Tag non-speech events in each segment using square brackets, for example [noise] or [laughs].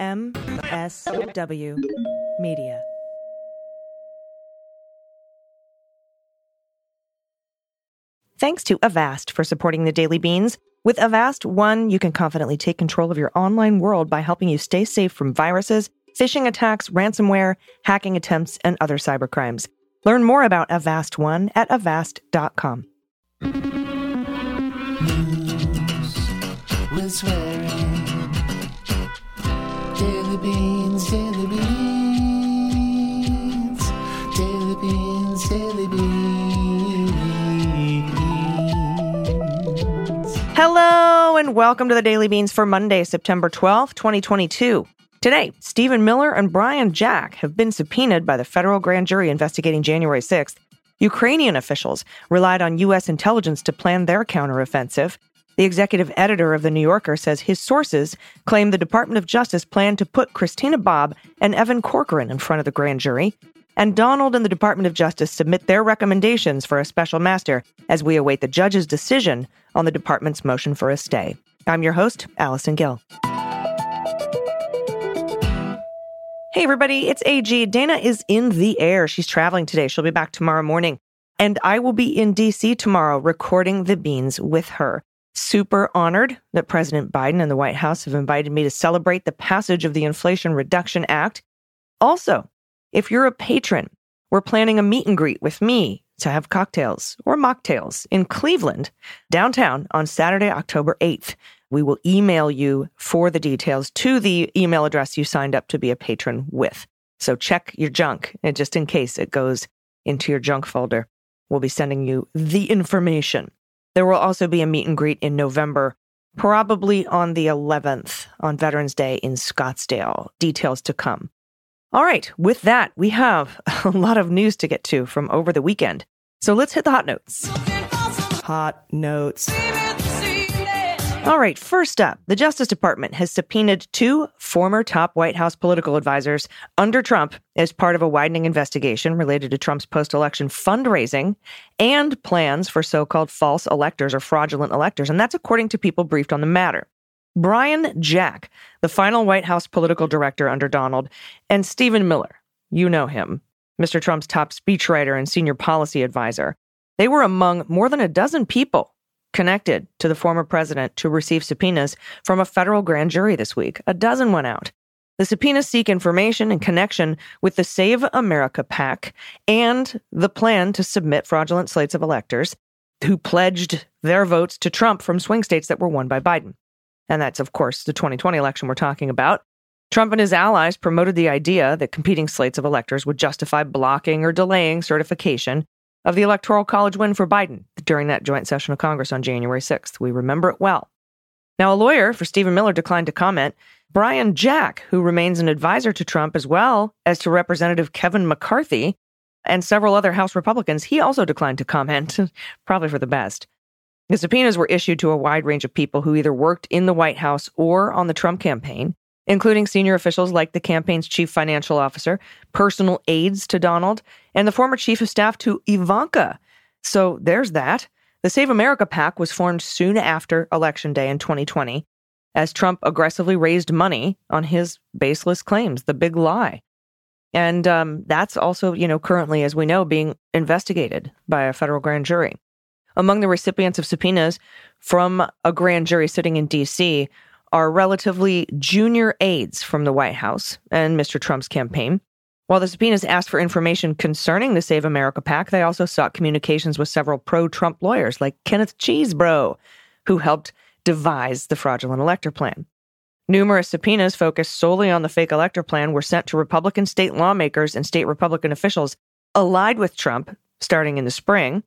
MSW Media. Thanks to Avast for supporting the Daily Beans. With Avast One, you can confidently take control of your online world by helping you stay safe from viruses, phishing attacks, ransomware, hacking attempts, and other cybercrimes. Learn more about Avast One at avast.com. News with swearing. Hello, and welcome to the Daily Beans for Monday, September 12th, 2022. Today, Stephen Miller and Brian Jack have been subpoenaed by the federal grand jury investigating January 6th. Ukrainian officials relied on U.S. intelligence to plan their counteroffensive. The executive editor of The New Yorker says his sources claim the Department of Justice planned to put Christina Bobb and Evan Corcoran in front of the grand jury. And Donald and the Department of Justice submit their recommendations for a special master as we await the judge's decision on the department's motion for a stay. I'm your host, Allison Gill. Hey, everybody, it's AG. Dana is in the air. She's traveling today. She'll be back tomorrow morning. And I will be in DC tomorrow recording the beans with her. Super honored that President Biden and the White House have invited me to celebrate the passage of the Inflation Reduction Act. Also, if you're a patron, we're planning a meet and greet with me to have cocktails or mocktails in Cleveland, downtown on Saturday, October 8th. We will email you for the details to the email address you signed up to be a patron with. So check your junk, and just in case it goes into your junk folder, we'll be sending you the information. There will also be a meet and greet in November, probably on the 11th on Veterans Day in Scottsdale. Details to come. All right, with that, we have [laughs] a lot of news to get to from over the weekend. So let's hit the hot notes. Hot notes. All right, first up, the Justice Department has subpoenaed two former top White House political advisors under Trump as part of a widening investigation related to Trump's post election fundraising and plans for so called false electors or fraudulent electors. And that's according to people briefed on the matter. Brian Jack, the final White House political director under Donald, and Stephen Miller, you know him, Mr. Trump's top speechwriter and senior policy advisor. They were among more than a dozen people connected to the former president to receive subpoenas from a federal grand jury this week. A dozen went out. The subpoenas seek information in connection with the Save America PAC and the plan to submit fraudulent slates of electors who pledged their votes to Trump from swing states that were won by Biden. And that's, of course, the 2020 election we're talking about. Trump and his allies promoted the idea that competing slates of electors would justify blocking or delaying certification of the Electoral College win for Biden during that joint session of Congress on January 6th. We remember it well. Now, a lawyer for Stephen Miller declined to comment. Brian Jack, who remains an advisor to Trump as well as to Representative Kevin McCarthy and several other House Republicans, he also declined to comment, [laughs] probably for the best. The subpoenas were issued to a wide range of people who either worked in the White House or on the Trump campaign, including senior officials like the campaign's chief financial officer, personal aides to Donald, and the former chief of staff to Ivanka. So there's that. The Save America PAC was formed soon after Election Day in 2020 as Trump aggressively raised money on his baseless claims, the big lie. And um, that's also, you know, currently, as we know, being investigated by a federal grand jury. Among the recipients of subpoenas from a grand jury sitting in D.C are relatively junior aides from the White House and Mr. Trump's campaign. While the subpoenas asked for information concerning the Save America PAC, they also sought communications with several pro Trump lawyers like Kenneth Chesebro, who helped devise the fraudulent elector plan. Numerous subpoenas focused solely on the fake elector plan were sent to Republican state lawmakers and state Republican officials allied with Trump starting in the spring.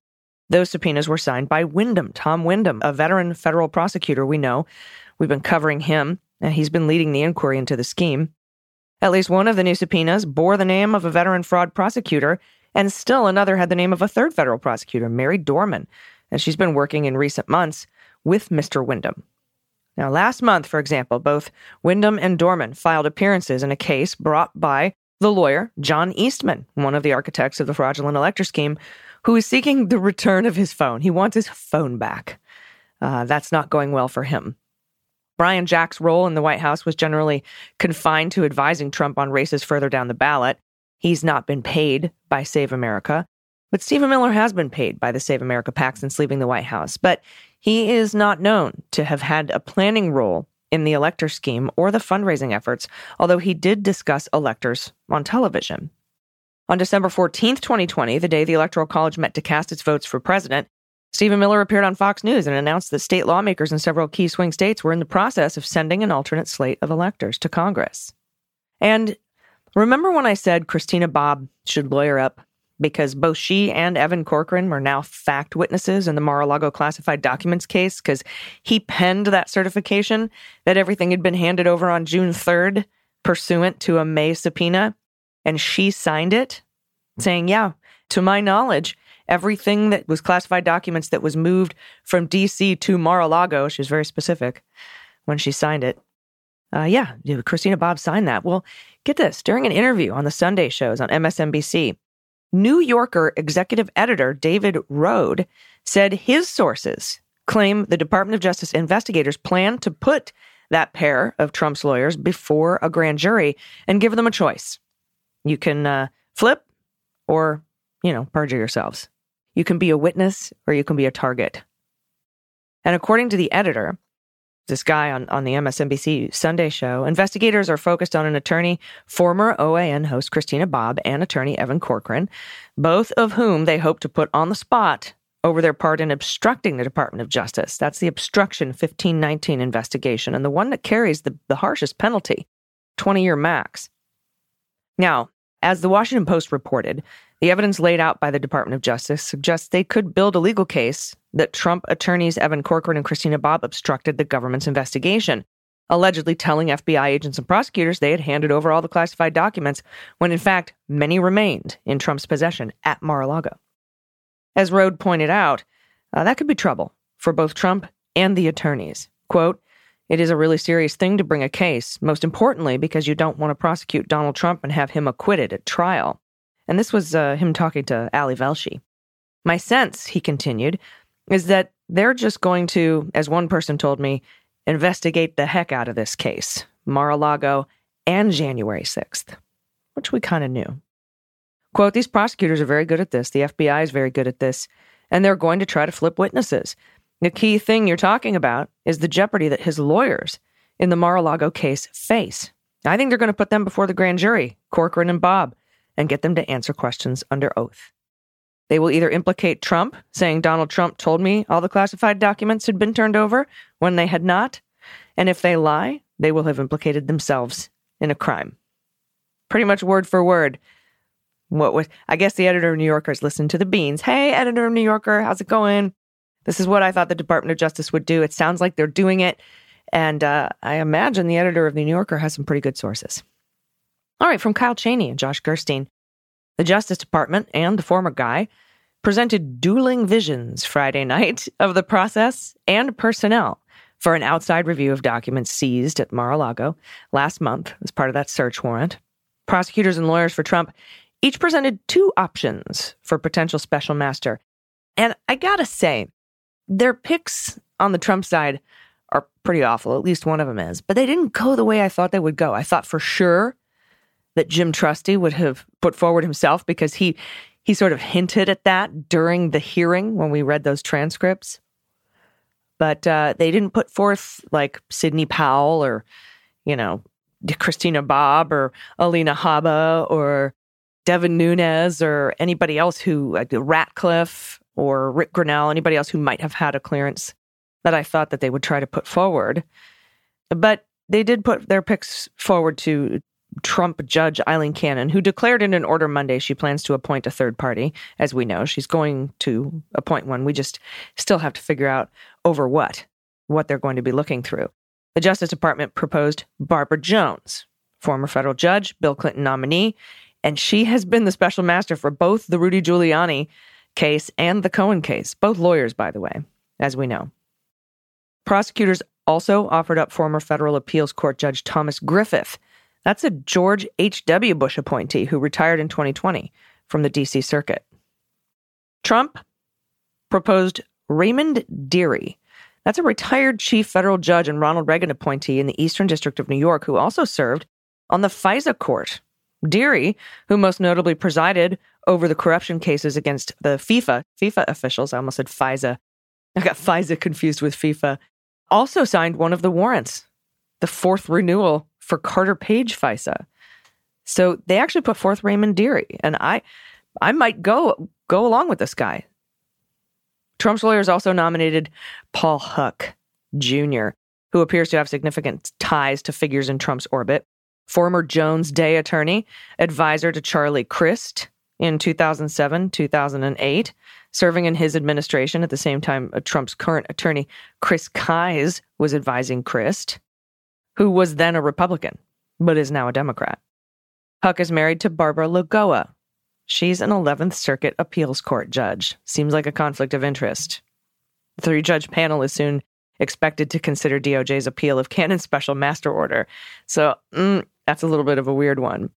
Those subpoenas were signed by Windom, Tom Windom, a veteran federal prosecutor we know, We've been covering him, and he's been leading the inquiry into the scheme. At least one of the new subpoenas bore the name of a veteran fraud prosecutor, and still another had the name of a third federal prosecutor, Mary Dorman, and she's been working in recent months with Mr. Windom. Now, last month, for example, both Windom and Dorman filed appearances in a case brought by the lawyer, John Eastman, one of the architects of the fraudulent elector scheme, who is seeking the return of his phone. He wants his phone back. Uh, that's not going well for him. Brian Jack's role in the White House was generally confined to advising Trump on races further down the ballot. He's not been paid by Save America. But Stephen Miller has been paid by the Save America PAC since leaving the White House. But he is not known to have had a planning role in the elector scheme or the fundraising efforts, although he did discuss electors on television. On December 14th, 2020, the day the Electoral College met to cast its votes for president, Stephen Miller appeared on Fox News and announced that state lawmakers in several key swing states were in the process of sending an alternate slate of electors to Congress. And remember when I said Christina Bobb should lawyer up because both she and Evan Corcoran were now fact witnesses in the Mar a Lago classified documents case because he penned that certification that everything had been handed over on June 3rd pursuant to a May subpoena. And she signed it saying, Yeah, to my knowledge, everything that was classified documents that was moved from DC to Mar a Lago, she was very specific when she signed it. Uh, yeah, Christina Bobb signed that. Well, get this during an interview on the Sunday shows on MSNBC, New Yorker executive editor David Rohde said his sources claim the Department of Justice investigators plan to put that pair of Trump's lawyers before a grand jury and give them a choice. You can uh, flip or, you know, perjure yourselves. You can be a witness or you can be a target. And according to the editor, this guy on, on the MSNBC Sunday show, investigators are focused on an attorney, former OAN host Christina Bobb, and attorney Evan Corcoran, both of whom they hope to put on the spot over their part in obstructing the Department of Justice. That's the obstruction 1519 investigation, and the one that carries the, the harshest penalty 20 year max. Now, as the Washington Post reported, the evidence laid out by the Department of Justice suggests they could build a legal case that Trump attorneys Evan Corcoran and Christina Bobb obstructed the government's investigation, allegedly telling FBI agents and prosecutors they had handed over all the classified documents when in fact many remained in Trump's possession at Mar-a-Lago. As Rohde pointed out, uh, that could be trouble for both Trump and the attorneys. Quote, it is a really serious thing to bring a case, most importantly because you don't want to prosecute Donald Trump and have him acquitted at trial. And this was uh, him talking to Ali Velshi. My sense, he continued, is that they're just going to, as one person told me, investigate the heck out of this case, Mar a Lago and January 6th, which we kind of knew. Quote, these prosecutors are very good at this. The FBI is very good at this, and they're going to try to flip witnesses. The key thing you're talking about is the jeopardy that his lawyers in the Mar a Lago case face. I think they're going to put them before the grand jury, Corcoran and Bobb, and get them to answer questions under oath. They will either implicate Trump, saying Donald Trump told me all the classified documents had been turned over when they had not, and if they lie, they will have implicated themselves in a crime. Pretty much word for word. What was I guess the editor of New Yorker's listened to the beans. Hey, editor of New Yorker, how's it going? This is what I thought the Department of Justice would do. It sounds like they're doing it. And uh, I imagine the editor of the New Yorker has some pretty good sources. All right, from Kyle Cheney and Josh Gerstein. The Justice Department and the former guy presented dueling visions Friday night of the process and personnel for an outside review of documents seized at Mar a Lago last month as part of that search warrant. Prosecutors and lawyers for Trump each presented two options for potential special master. And I gotta say, their picks on the Trump side are pretty awful. At least one of them is. But they didn't go the way I thought they would go. I thought for sure that Jim Trusty would have put forward himself because he he sort of hinted at that during the hearing when we read those transcripts. But uh, they didn't put forth like Sidney Powell or, you know, Christina Bobb or Alina Habba or Devin Nunes or anybody else who, like Ratcliffe or Rick Grinnell, anybody else who might have had a clearance that I thought that they would try to put forward. But they did put their picks forward to Trump Judge Aileen Cannon, who declared in an order Monday she plans to appoint a third party. As we know, she's going to appoint one. We just still have to figure out over what, what they're going to be looking through. The Justice Department proposed Barbara Jones, former federal judge, Bill Clinton nominee, and she has been the special master for both the Rudy Giuliani case and the Cohen case, both lawyers, by the way, as we know. Prosecutors also offered up former federal appeals court judge Thomas Griffith that's a George H.W. Bush appointee who retired in 2020 from the D.C. Circuit. Trump proposed Raymond Dearie, That's a retired chief federal judge and Ronald Reagan appointee in the Eastern District of New York who also served on the FISA court. Dearie, who most notably presided over the corruption cases against the FIFA, FIFA officials, I almost said FISA. I got FISA confused with FIFA, also signed one of the warrants, the fourth renewal for Carter Page FISA. So they actually put forth Raymond Dearie, and I, I might go go along with this guy. Trump's lawyers also nominated Paul Huck Jr., who appears to have significant ties to figures in Trump's orbit. Former Jones Day attorney, advisor to Charlie Crist in 2007, 2008, serving in his administration at the same time uh, Trump's current attorney, Chris Kise, was advising Crist, who was then a Republican, but is now a Democrat. Huck is married to Barbara Lagoa. She's an 11th Circuit Appeals Court judge. Seems like a conflict of interest. The three judge panel is soon expected to consider DOJ's appeal of Cannon's special master order. So mm, that's a little bit of a weird one.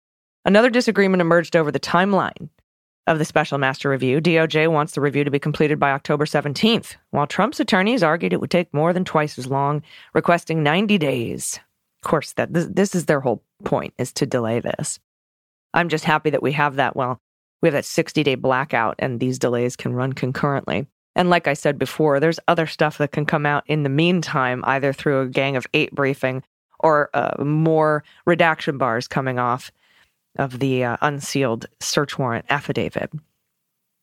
Another disagreement emerged over the timeline of the special master review. DOJ wants the review to be completed by October 17th, while Trump's attorneys argued it would take more than twice as long, requesting 90 days. Of course, that this, this is their whole point is to delay this. I'm just happy that we have that. Well, we have that 60 day blackout, and these delays can run concurrently. And like I said before, there's other stuff that can come out in the meantime, either through a gang of eight briefing or uh, more redaction bars coming off of the uh, unsealed search warrant affidavit.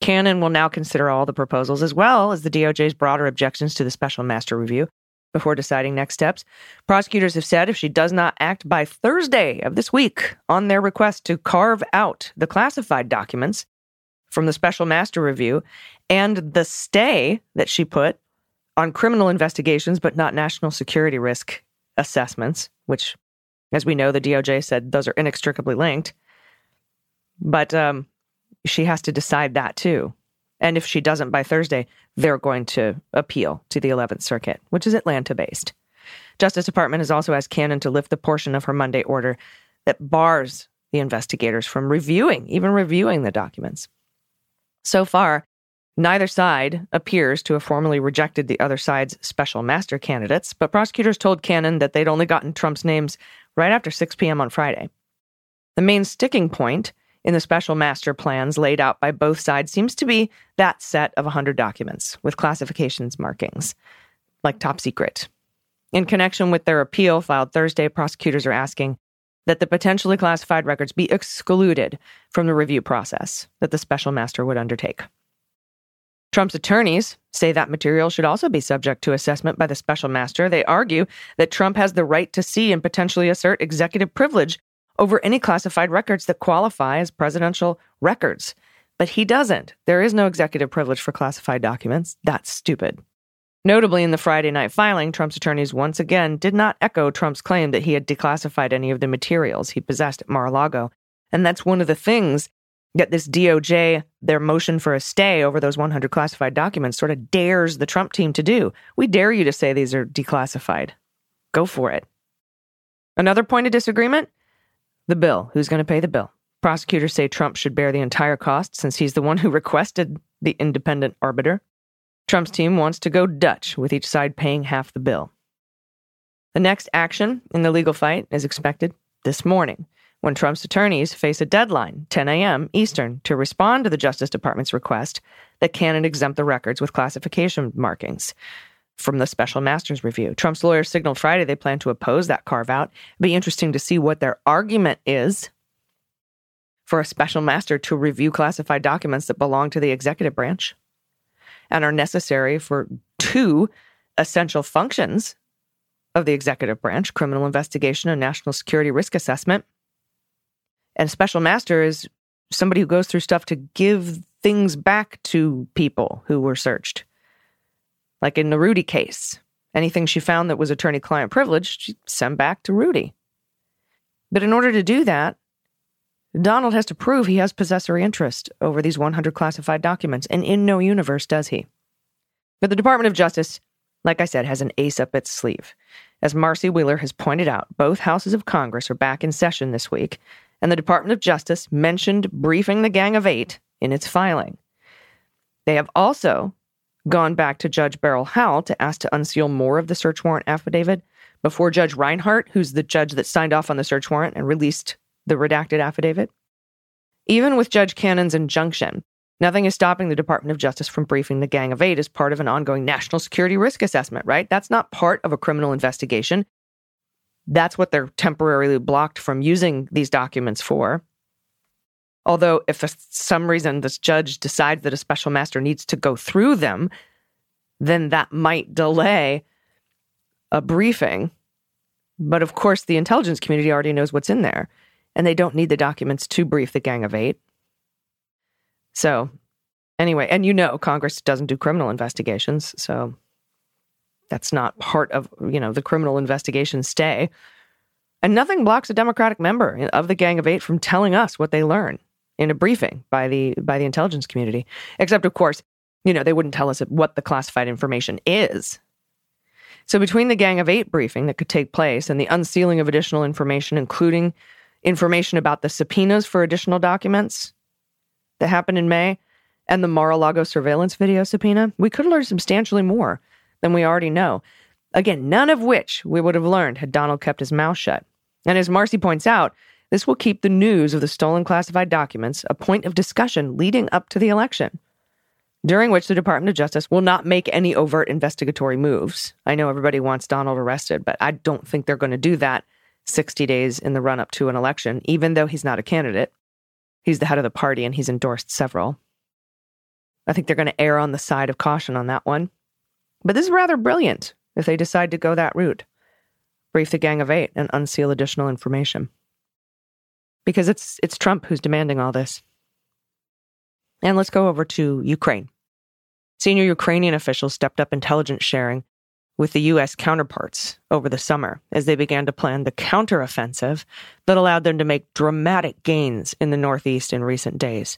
Cannon will now consider all the proposals as well as the DOJ's broader objections to the special master review before deciding next steps. Prosecutors have said if she does not act by Thursday of this week on their request to carve out the classified documents from the special master review and the stay that she put on criminal investigations but not national security risk assessments, which, as we know, the DOJ said those are inextricably linked. But um, she has to decide that too. And if she doesn't by Thursday, they're going to appeal to the 11th Circuit, which is Atlanta based. Justice Department has also asked Cannon to lift the portion of her Monday order that bars the investigators from reviewing, even reviewing the documents. So far, neither side appears to have formally rejected the other side's special master candidates, but prosecutors told Cannon that they'd only gotten Trump's names right after 6 p.m. on Friday. The main sticking point in the special master plans laid out by both sides seems to be that set of 100 documents with classifications markings, like top secret. In connection with their appeal filed Thursday, prosecutors are asking that the potentially classified records be excluded from the review process that the special master would undertake. Trump's attorneys say that material should also be subject to assessment by the special master. They argue that Trump has the right to see and potentially assert executive privilege over any classified records that qualify as presidential records. But he doesn't. There is no executive privilege for classified documents. That's stupid. Notably, in the Friday night filing, Trump's attorneys once again did not echo Trump's claim that he had declassified any of the materials he possessed at Mar a Lago. And that's one of the things that this DOJ, their motion for a stay over those 100 classified documents, sort of dares the Trump team to do. We dare you to say these are declassified. Go for it. Another point of disagreement the bill. Who's going to pay the bill? Prosecutors say Trump should bear the entire cost since he's the one who [laughs] requested the independent arbiter. Trump's team wants to go Dutch, with each side paying half the bill. The next action in the legal fight is expected this morning when Trump's attorneys face a deadline, 10 a.m. Eastern, to respond to the Justice Department's request that Cannon exempt the records with classification markings from the special master's review. Trump's lawyers signaled Friday they plan to oppose that carve out. It'd be interesting to see what their argument is for a special master to review classified documents that belong to the executive branch and are necessary for two essential functions of the executive branch criminal investigation and national security risk assessment. And special master is somebody who goes through stuff to give things back to people who were searched. Like in the Rudy case, anything she found that was attorney client privilege, she sent back to Rudy. But in order to do that, Donald has to prove he has possessory interest over these 100 classified documents, and in no universe does he. But the Department of Justice, like I said, has an ace up its sleeve. As Marcy Wheeler has pointed out, both houses of Congress are back in session this week, and the Department of Justice mentioned briefing the Gang of Eight in its filing. They have also gone back to Judge Beryl Howell to ask to unseal more of the search warrant affidavit before Judge Reinhart, who's the judge that signed off on the search warrant and released the redacted affidavit. Even with Judge Cannon's injunction, nothing is stopping the Department of Justice from briefing the Gang of Eight as part of an ongoing national security risk assessment, right? That's not part of a criminal investigation. That's what they're temporarily blocked from using these documents for. Although, if for some reason this judge decides that a special master needs to go through them, then that might delay a briefing. But of course, the intelligence community already knows what's in there, and they don't need the documents to brief the Gang of Eight. So, anyway, and you know, Congress doesn't do criminal investigations, so that's not part of you know the criminal investigation stay. And nothing blocks a Democratic member of the Gang of Eight from telling us what they learn in a briefing by the by the intelligence community. Except, of course, you know they wouldn't tell us what the classified information is. So between the Gang of Eight briefing that could take place and the unsealing of additional information, including information about the subpoenas for additional documents that happened in May, and the Mar-a-Lago surveillance video subpoena, we could learn substantially more than we already know. Again, none of which we would have learned had Donald kept his mouth shut. And as Marcy points out, this will keep the news of the stolen classified documents a point of discussion leading up to the election, during which the Department of Justice will not make any overt investigatory moves. I know everybody wants Donald arrested, but I don't think they're going to do that 60 days in the run up to an election, even though he's not a candidate. He's the head of the party and he's endorsed several. I think they're going to err on the side of caution on that one. But this is rather brilliant if they decide to go that route. Brief the Gang of Eight and unseal additional information because it's it's Trump who's demanding all this. And let's go over to Ukraine. Senior Ukrainian officials stepped up intelligence sharing with the U.S. counterparts over the summer as they began to plan the counteroffensive that allowed them to make dramatic gains in the Northeast in recent days.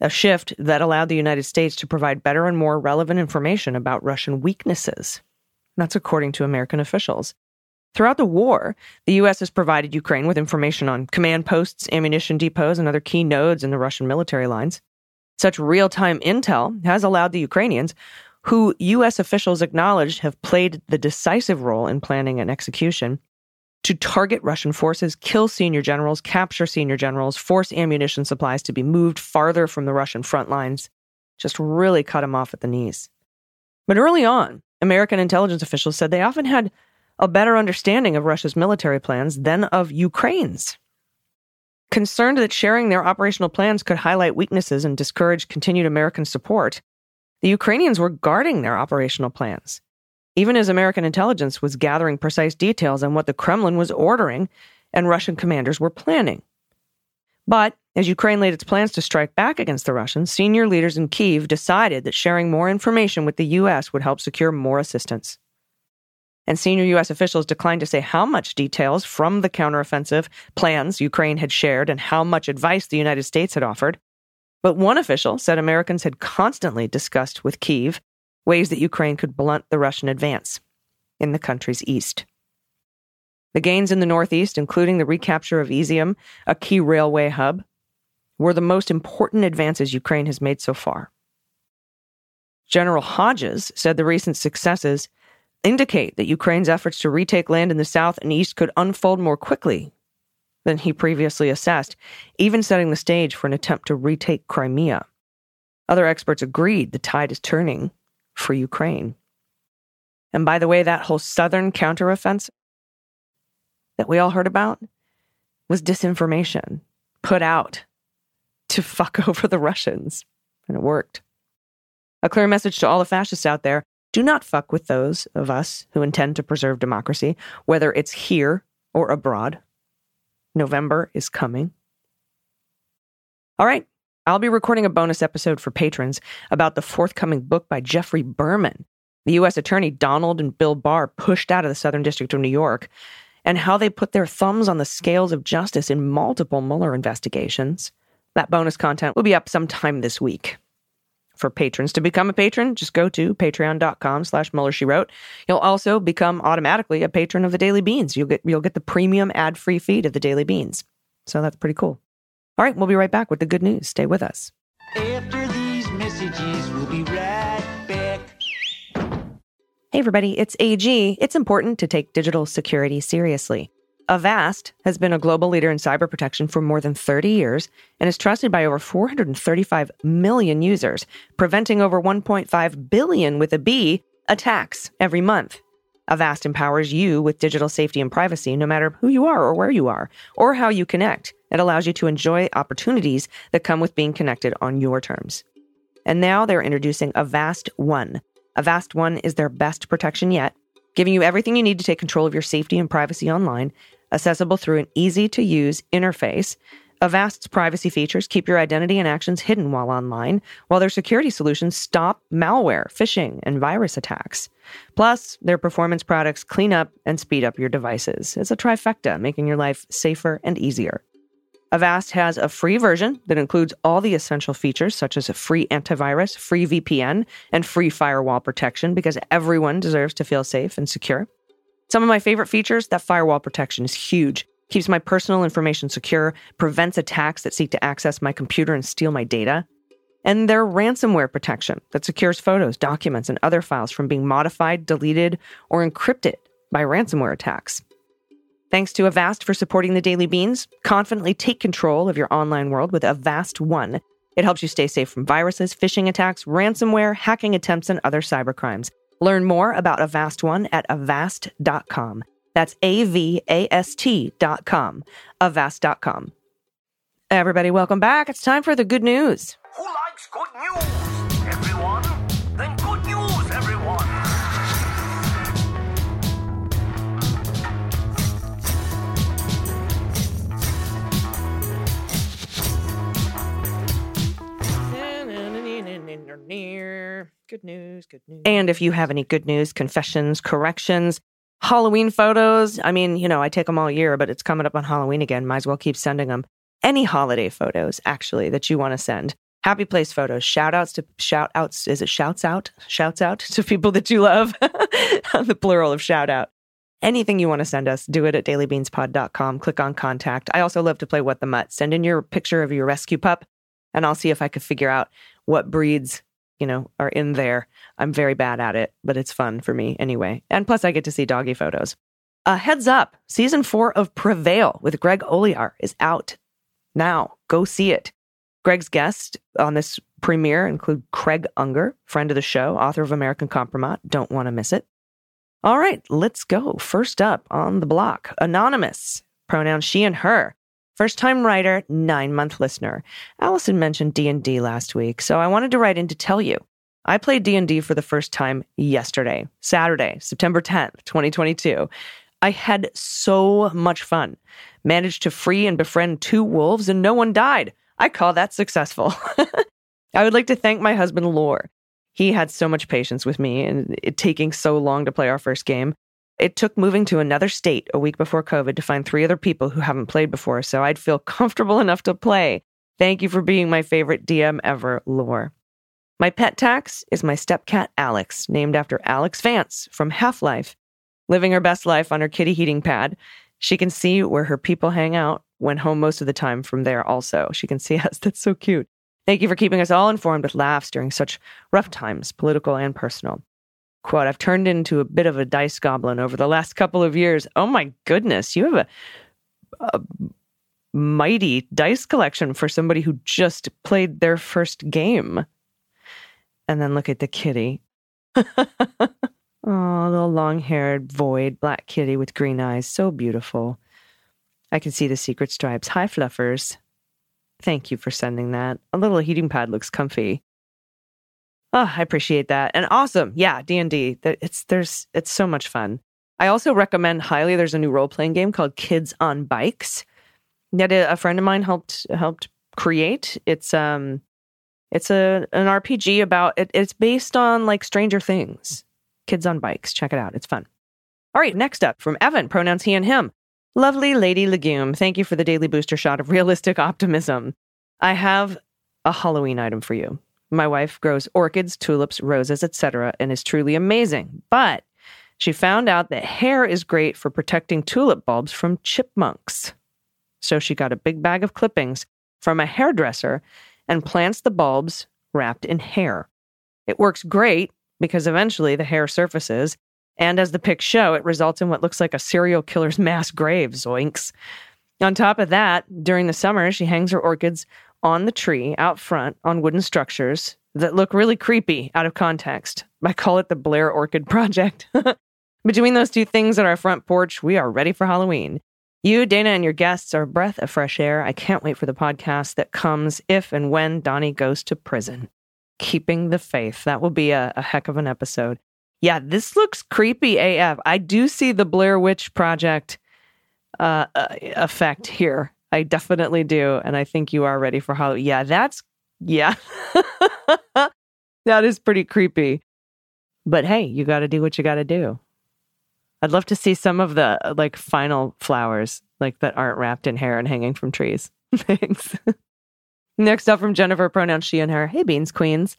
A shift that allowed the United States to provide better and more relevant information about Russian weaknesses. That's according to American officials. Throughout the war, the U.S. has provided Ukraine with information on command posts, ammunition depots, and other key nodes in the Russian military lines. Such real time intel has allowed the Ukrainians, who U.S. officials acknowledged have played the decisive role in planning and execution, to target Russian forces, kill senior generals, capture senior generals, force ammunition supplies to be moved farther from the Russian front lines, just really cut them off at the knees. But early on, American intelligence officials said they often had a better understanding of Russia's military plans than of Ukraine's. Concerned that sharing their operational plans could highlight weaknesses and discourage continued American support, the Ukrainians were guarding their operational plans. Even as American intelligence was gathering precise details on what the Kremlin was ordering and Russian commanders were planning. But as Ukraine laid its plans to strike back against the Russians, senior leaders in Kiev decided that sharing more information with the U.S. would help secure more assistance and senior U.S. officials declined to say how much details from the counteroffensive plans Ukraine had shared and how much advice the United States had offered. But one official said Americans had constantly discussed with Kiev ways that Ukraine could blunt the Russian advance in the country's east. The gains in the Northeast, including the recapture of Izium, a key railway hub, were the most important advances Ukraine has made so far. General Hodges said the recent successes indicate that Ukraine's efforts to retake land in the south and east could unfold more quickly than he previously assessed, even setting the stage for an attempt to retake Crimea. Other experts agreed the tide is turning for Ukraine. And by the way, that whole southern counteroffensive that we all heard about was disinformation put out to fuck [laughs] over the Russians. And it worked. A clear message to all the fascists out there do not fuck with those of us who intend to preserve democracy, whether it's here or abroad. November is coming. All right, I'll be recording a bonus episode for patrons about the forthcoming book by Geoffrey Berman, the U.S. Attorney Donald and Bill Barr pushed out of the Southern District of New York, and how they put their thumbs on the scales of justice in multiple Mueller investigations. That bonus content will be up sometime this week for patrons. To become a patron, just go to patreon.com slash mueller she wrote. You'll also become automatically a patron of the Daily Beans. You'll get, you'll get the premium ad-free feed of the Daily Beans. So that's pretty cool. All right, we'll be right back with the good news. Stay with us. After these messages, we'll be right back. Hey, everybody, it's AG. It's important to take digital security seriously. Avast has been a global leader in cyber protection for more than 30 years and is trusted by over 435 million users, preventing over 1.5 billion with a B attacks every month. Avast empowers you with digital safety and privacy no matter who you are or where you are or how you connect. It allows you to enjoy opportunities that come with being connected on your terms. And now they're introducing Avast One. Avast One is their best protection yet, giving you everything you need to take control of your safety and privacy online, accessible through an easy to use interface. Avast's privacy features keep your identity and actions hidden while online, while their security solutions stop malware, phishing, and virus attacks. Plus, their performance products clean up and speed up your devices. It's a trifecta, making your life safer and easier. Avast has a free version that includes all the essential features, such as a free antivirus, free VPN, and free firewall protection, because everyone deserves to feel safe and secure. Some of my favorite features that firewall protection is huge. Keeps my personal information secure, prevents attacks that seek to access my computer and steal my data. And their ransomware protection that secures photos, documents, and other files from being modified, deleted, or encrypted by ransomware attacks. Thanks to Avast for supporting the Daily Beans. Confidently take control of your online world with Avast One. It helps you stay safe from viruses, phishing attacks, ransomware, hacking attempts, and other cybercrimes. Learn more about Avast One at avast.com. That's A V A S T.com. Avast.com. Everybody, welcome back. It's time for the good news. Who likes good news? Everyone? Then good news, everyone! Good news, good news. And if you have any good news, confessions, corrections, Halloween photos, I mean, you know, I take them all year, but it's coming up on Halloween again. Might as well keep sending them. Any holiday photos, actually, that you want to send. Happy place photos, shout outs to shout outs. Is it shouts out? Shouts out [laughs] to people that you love. [laughs] the plural of shout out. Anything you want to send us, do it at dailybeanspod.com. Click on contact. I also love to play What the Mutt. Send in your picture of your rescue pup, and I'll see if I can figure out what breeds, you know, are in there. I'm very bad at it, but it's fun for me anyway. And plus, I get to see doggy photos. Uh, heads up season four of Prevail with Greg Olear is out now. Go see it. Greg's guests on this premiere include Craig Unger, friend of the show, author of American Compromise. Don't want to miss it. All right, let's go. First up on the block, Anonymous, pronoun she and her. First time writer, nine month listener. Allison mentioned D&D last week, so I wanted to write in to tell you. I played D&D for the first time yesterday, Saturday, September 10th, 2022. I had so much fun. Managed to free and befriend two wolves and no one died. I call that successful. [laughs] I would like to thank my husband, Lore. He had so much patience with me and it taking so long to play our first game. It took moving to another state a week before COVID to find three other people who haven't played before, so I'd feel [laughs] comfortable enough to play. Thank you for being my favorite DM ever, Lore. My pet tax is my stepcat Alex, named after Alex Vance from Half Life. Living her best life on her kitty heating pad, she can see where her people hang out, went home most of the time from there also. She can see [laughs] us. That's so cute. Thank you for keeping us all informed with laughs during such rough times, political and personal. Quote, I've turned into a bit of a dice goblin over the last couple of years. Oh my goodness, you have a, a mighty dice collection for somebody who just played their first game. And then look at the kitty. [laughs] oh, little long haired, void black kitty with green eyes. So beautiful. I can see the secret stripes. Hi, Fluffers. Thank you for sending that. A little heating pad looks comfy. Oh, I appreciate that. And awesome. Yeah, D&D. It's there's it's so much fun. I also recommend highly there's a new role-playing game called Kids on Bikes that a, friend of mine helped helped create. It's um it's a an RPG about it, it's based on like Stranger Things. Kids on Bikes. Check it out. It's fun. All right, next up from Evan, pronouns he and him. Lovely Lady Legume, thank you for the daily booster shot of realistic optimism. I have a Halloween item for you. My wife grows orchids, tulips, roses, etc., and is truly amazing. But she found out that hair is great for protecting tulip bulbs from chipmunks. So she got a big bag of clippings from a hairdresser and plants the bulbs wrapped in hair. It works great because eventually the hair surfaces And as the pics show, it results in what looks like a serial killer's [laughs] mass grave, zoinks. On top of that, during the summer, she hangs her orchids on the tree out front on wooden structures that look really creepy out of context. I call it the Blair Orchid Project. [laughs] Between those two things on our front porch, we are ready for Halloween. You, Dana, and your guests are a breath of fresh air. I can't wait for the podcast that comes if and when Donnie goes to prison. Keeping the faith. That will be a, a heck of an episode. Yeah, this looks creepy AF. I do see the Blair Witch Project uh, uh, effect here. I definitely do. And I think you are ready for Halloween. Yeah, that's, yeah. [laughs] that is pretty creepy. But hey, you got to do what you got to do. I'd love to see some of the uh, like final flowers, like that aren't wrapped in hair and hanging from trees. [laughs] Thanks. Next up from Jennifer, pronouns she and her. Hey, Beans Queens.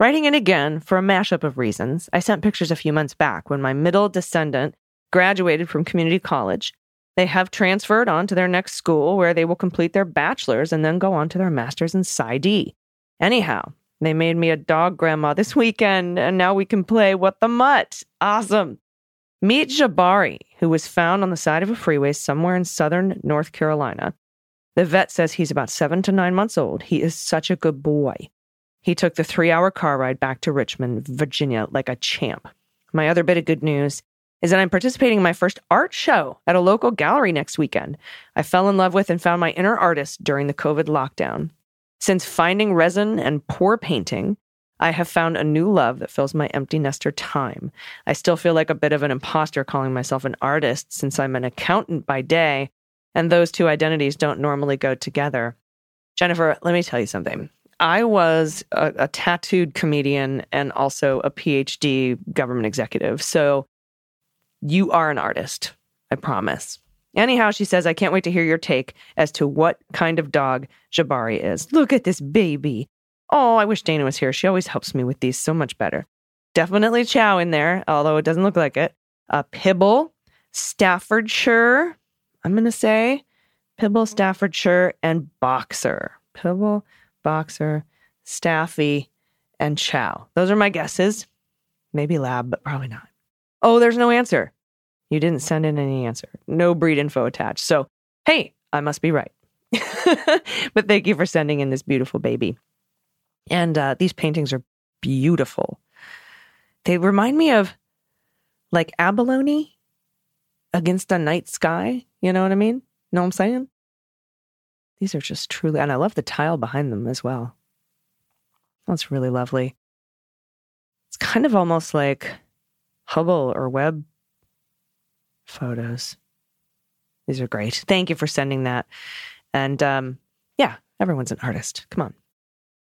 Writing in again for a mashup of reasons. I sent pictures a few months back when my middle descendant graduated from community college. They have transferred on to their next school where they will complete their bachelor's and then go on to their master's in PsyD. Anyhow, they made me a dog grandma this [laughs] weekend, and now we can play What the Mutt. Awesome. Meet Jabari, who was found on the side of a freeway somewhere in southern North Carolina. The vet says he's about seven to nine months old. He is such a good boy. He took the three hour car ride back to Richmond, Virginia, like a champ. My other bit of good news is that I'm participating in my first art show at a local gallery next weekend. I fell in love with and found my inner artist during the COVID lockdown. Since finding resin and pour painting, I have found a new love that fills my empty nester time. I still feel like a bit of an imposter calling myself an artist since I'm an accountant by day, and those two identities don't normally go together. Jennifer, let me tell you something. I was a, a tattooed comedian and also a PhD government executive. So you are an artist, I promise. Anyhow, she says, I can't wait to hear your take as to what kind of dog Jabari is. Look at this baby. Oh, I wish Dana was here. She always helps me with these so much better. Definitely Chow in there, although it doesn't look like it. A Pibble, Staffordshire, I'm going to say Pibble, Staffordshire, and Boxer. Pibble, Boxer, Staffy, and Chow. Those are my guesses. Maybe Lab, but probably not. Oh, there's no answer. You didn't send in any answer. No breed info attached. So, hey, I must be right. [laughs] but thank you for sending in this beautiful baby. And uh, these paintings are beautiful. They remind me of like abalone against a night sky. You know what I mean? Know what I'm saying? These are just truly, and I love the tile behind them as well. That's really lovely. It's kind of almost like Hubble or Webb photos. These are great. Thank you for sending that. And um, yeah, everyone's an artist. Come on.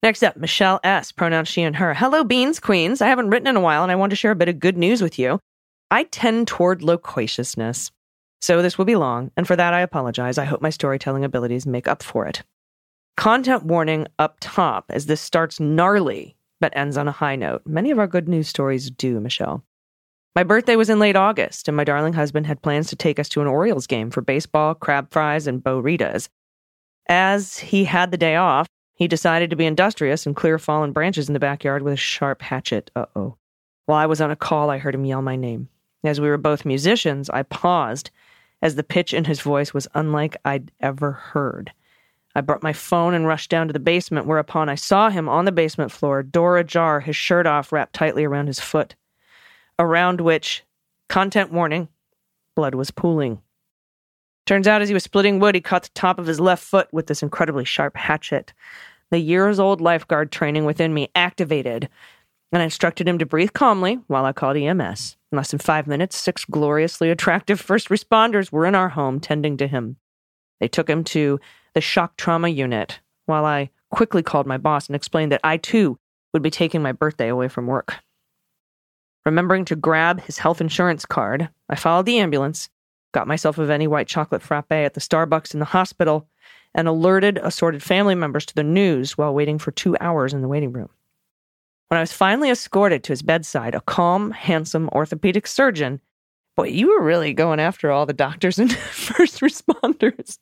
Next up, Michelle S., pronouns she and her. Hello, Beans Queens. I haven't written in a while and I want to share a bit of good news with you. I tend toward loquaciousness, so this will be long, and for that I apologize. I hope my storytelling abilities make up for it. Content warning up top as this starts gnarly but ends on a high note. Many of our good news stories do, Michelle. My birthday was in late August, and my darling husband had plans to take us to an Orioles game for baseball, crab fries, and Bo-Ritas. As he had the day off, he decided to be industrious and clear fallen branches in the backyard with a sharp hatchet. Uh oh. While I was on a call, I heard him yell my name. As we were both musicians, I paused, as the pitch in his voice was unlike I'd ever heard. I brought my phone and rushed down to the basement, whereupon I saw him on the basement floor, door ajar, his shirt off, wrapped tightly around his foot, around which, content warning, blood was pooling. Turns out, as he was splitting wood, he caught the top of his left foot with this incredibly sharp hatchet. The years old lifeguard training within me activated, and I instructed him to breathe calmly while I called EMS. In less than five minutes, six gloriously attractive first responders were in our home tending to him. They took him to the shock trauma unit while I quickly called my boss and explained that I too would be taking my birthday away from work. Remembering to grab his health insurance card, I followed the ambulance, got myself a Venti white chocolate frappe at the Starbucks in the hospital, and alerted assorted family members to the news while waiting for two hours in the waiting room. When I was finally escorted to his bedside, a calm, handsome orthopedic surgeon, boy, you were really going after all the doctors and [laughs] first responders,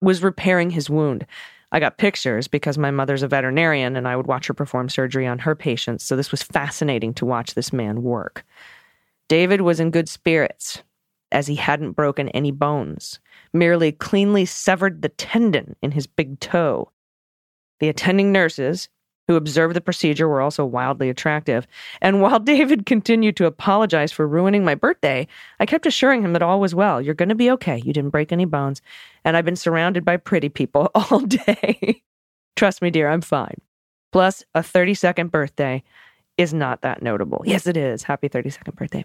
was repairing his wound. I got pictures because my mother's a veterinarian and I would watch her perform surgery on her patients, so this was fascinating to watch this man work. David was in good spirits, as he hadn't broken any bones, merely cleanly severed the tendon in his big toe. The attending nurses, who observed the procedure, were also wildly attractive. And [laughs] while David continued to apologize for ruining my birthday, I kept assuring him that all was well. You're going to be okay. You didn't break any bones. And I've been surrounded by pretty people [laughs] all day. Trust me, dear, I'm fine. Plus, a 32nd birthday is not that notable. Yes, it is. Happy 32nd birthday.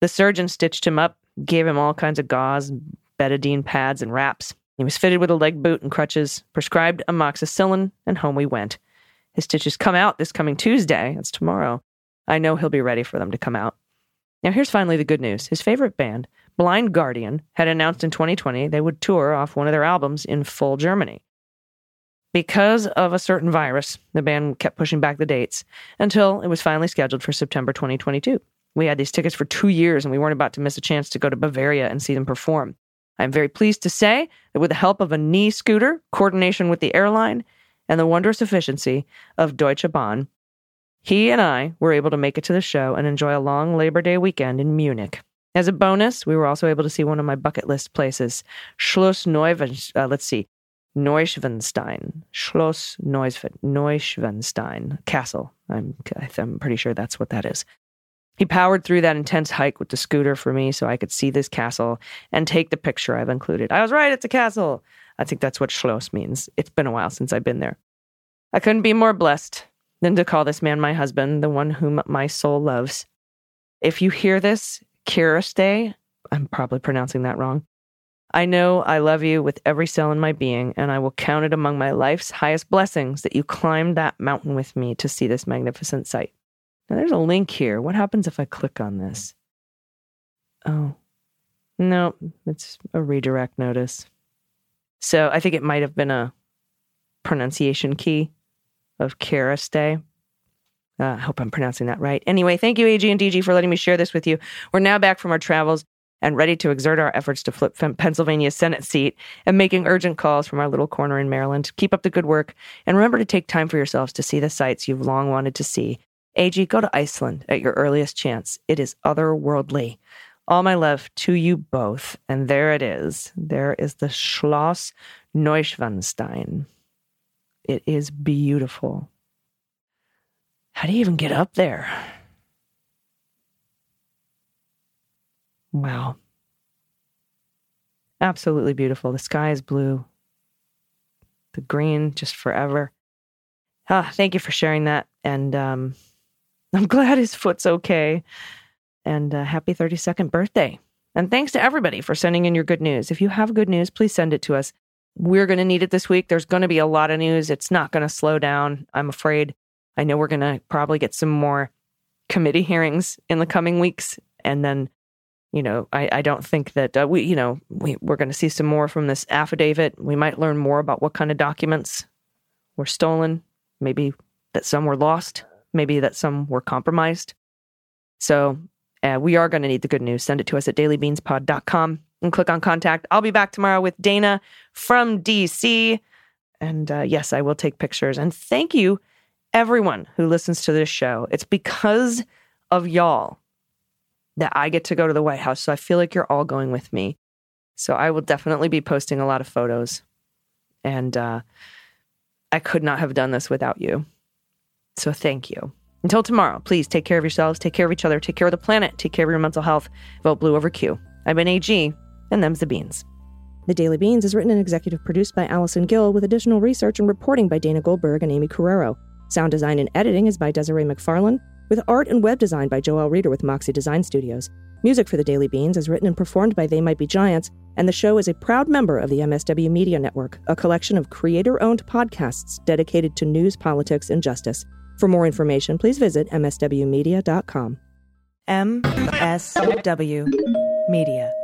The surgeon stitched him up, gave him all kinds of gauze, betadine pads, and wraps. He was fitted with a leg boot and crutches, prescribed amoxicillin, and home we went. His stitches come out this coming Tuesday. That's tomorrow. I know he'll be ready for them to come out. Now, here's finally the good news. His favorite band, Blind Guardian, had announced in 2020 they would tour off one of their albums in full Germany. Because of a certain virus, the band kept pushing back the dates until it was finally scheduled for September 2022. We had these tickets for two years and we weren't about to miss a chance to go to Bavaria and see them perform. I'm very pleased to say that with the help of a knee scooter, coordination with the airline, and the wondrous efficiency of Deutsche Bahn, he and I were able to make it to the show and enjoy a long Labor Day weekend in Munich. As a bonus, we were also able to see one of my bucket list places, Schloss Neuven, uh, let's see, Neuschwanstein, Schloss Neuschwanstein, Castle. I'm, I'm pretty sure that's what that is. He powered through that intense hike with the scooter for me so I could see this castle and take the picture I've included. I was right, it's a castle. I think that's what Schloss means. It's been a while since I've been there. I couldn't be more blessed than to call this man my husband, the one whom my soul loves. If you hear this, Kiriste, I'm probably pronouncing that wrong. I know I love you with every cell in my being, and I will count it among my life's highest blessings that you climbed that mountain with me to see this magnificent sight. Now, there's a link here. What happens if I click on this? Oh, no, it's a redirect notice. So I think it might have been a pronunciation key of Karastay. Uh, I hope I'm pronouncing that right. Anyway, thank you, AG and DG, for letting me share this with you. We're now back from our travels and ready to exert our efforts to flip Pennsylvania's Senate seat and making urgent calls from our little corner in Maryland. Keep up the good work and remember to take time for yourselves to see the sights you've long wanted to see AG, go to Iceland at your earliest chance. It is otherworldly. All my love to you both. And there it is. There is the Schloss Neuschwanstein. It is beautiful. How do you even get up there? Wow. Absolutely beautiful. The sky is blue. The green just forever. Ah, thank you for sharing that. And um, [laughs] I'm glad his foot's okay. And uh, happy 32nd birthday. And thanks to everybody for sending in your good news. If you have good news, please send it to us. We're going to need it this week. There's going to be a lot of news. It's not going to slow down, I'm afraid. I know we're going to probably get some more committee hearings in the coming weeks. And then, you know, I, I don't think that uh, we, you know, we, we're going to see some more from this affidavit. We might learn more about what kind of documents were stolen, maybe that some were lost maybe that some were compromised. So uh, we are going to need the good news. Send it to us at dailybeanspod.com and click on contact. I'll be back tomorrow with Dana from DC. And uh, yes, I will take pictures. And thank you, everyone who listens to this show. It's because of y'all that I get to go to the White House. So I feel like you're all going with me. So I will definitely be posting a lot of photos. And uh, I could not have done this without you. So thank you. Until tomorrow, please take care of yourselves, take care of each other, take care of the planet, take care of your mental health. Vote blue over Q. I've been AG, and them's the beans. The Daily Beans is written and executive produced by Allison Gill with additional research and reporting by Dana Goldberg and Aimee Carrero. Sound design and editing is by Desiree McFarlane, with art and web design by Joel Reeder with Moxie Design Studios. Music for the Daily Beans is written and performed by They Might Be Giants, and the show is a proud member of the MSW Media Network, a collection of creator owned podcasts dedicated to news, politics, and justice. For more information, please visit mswmedia.com. MSW Media.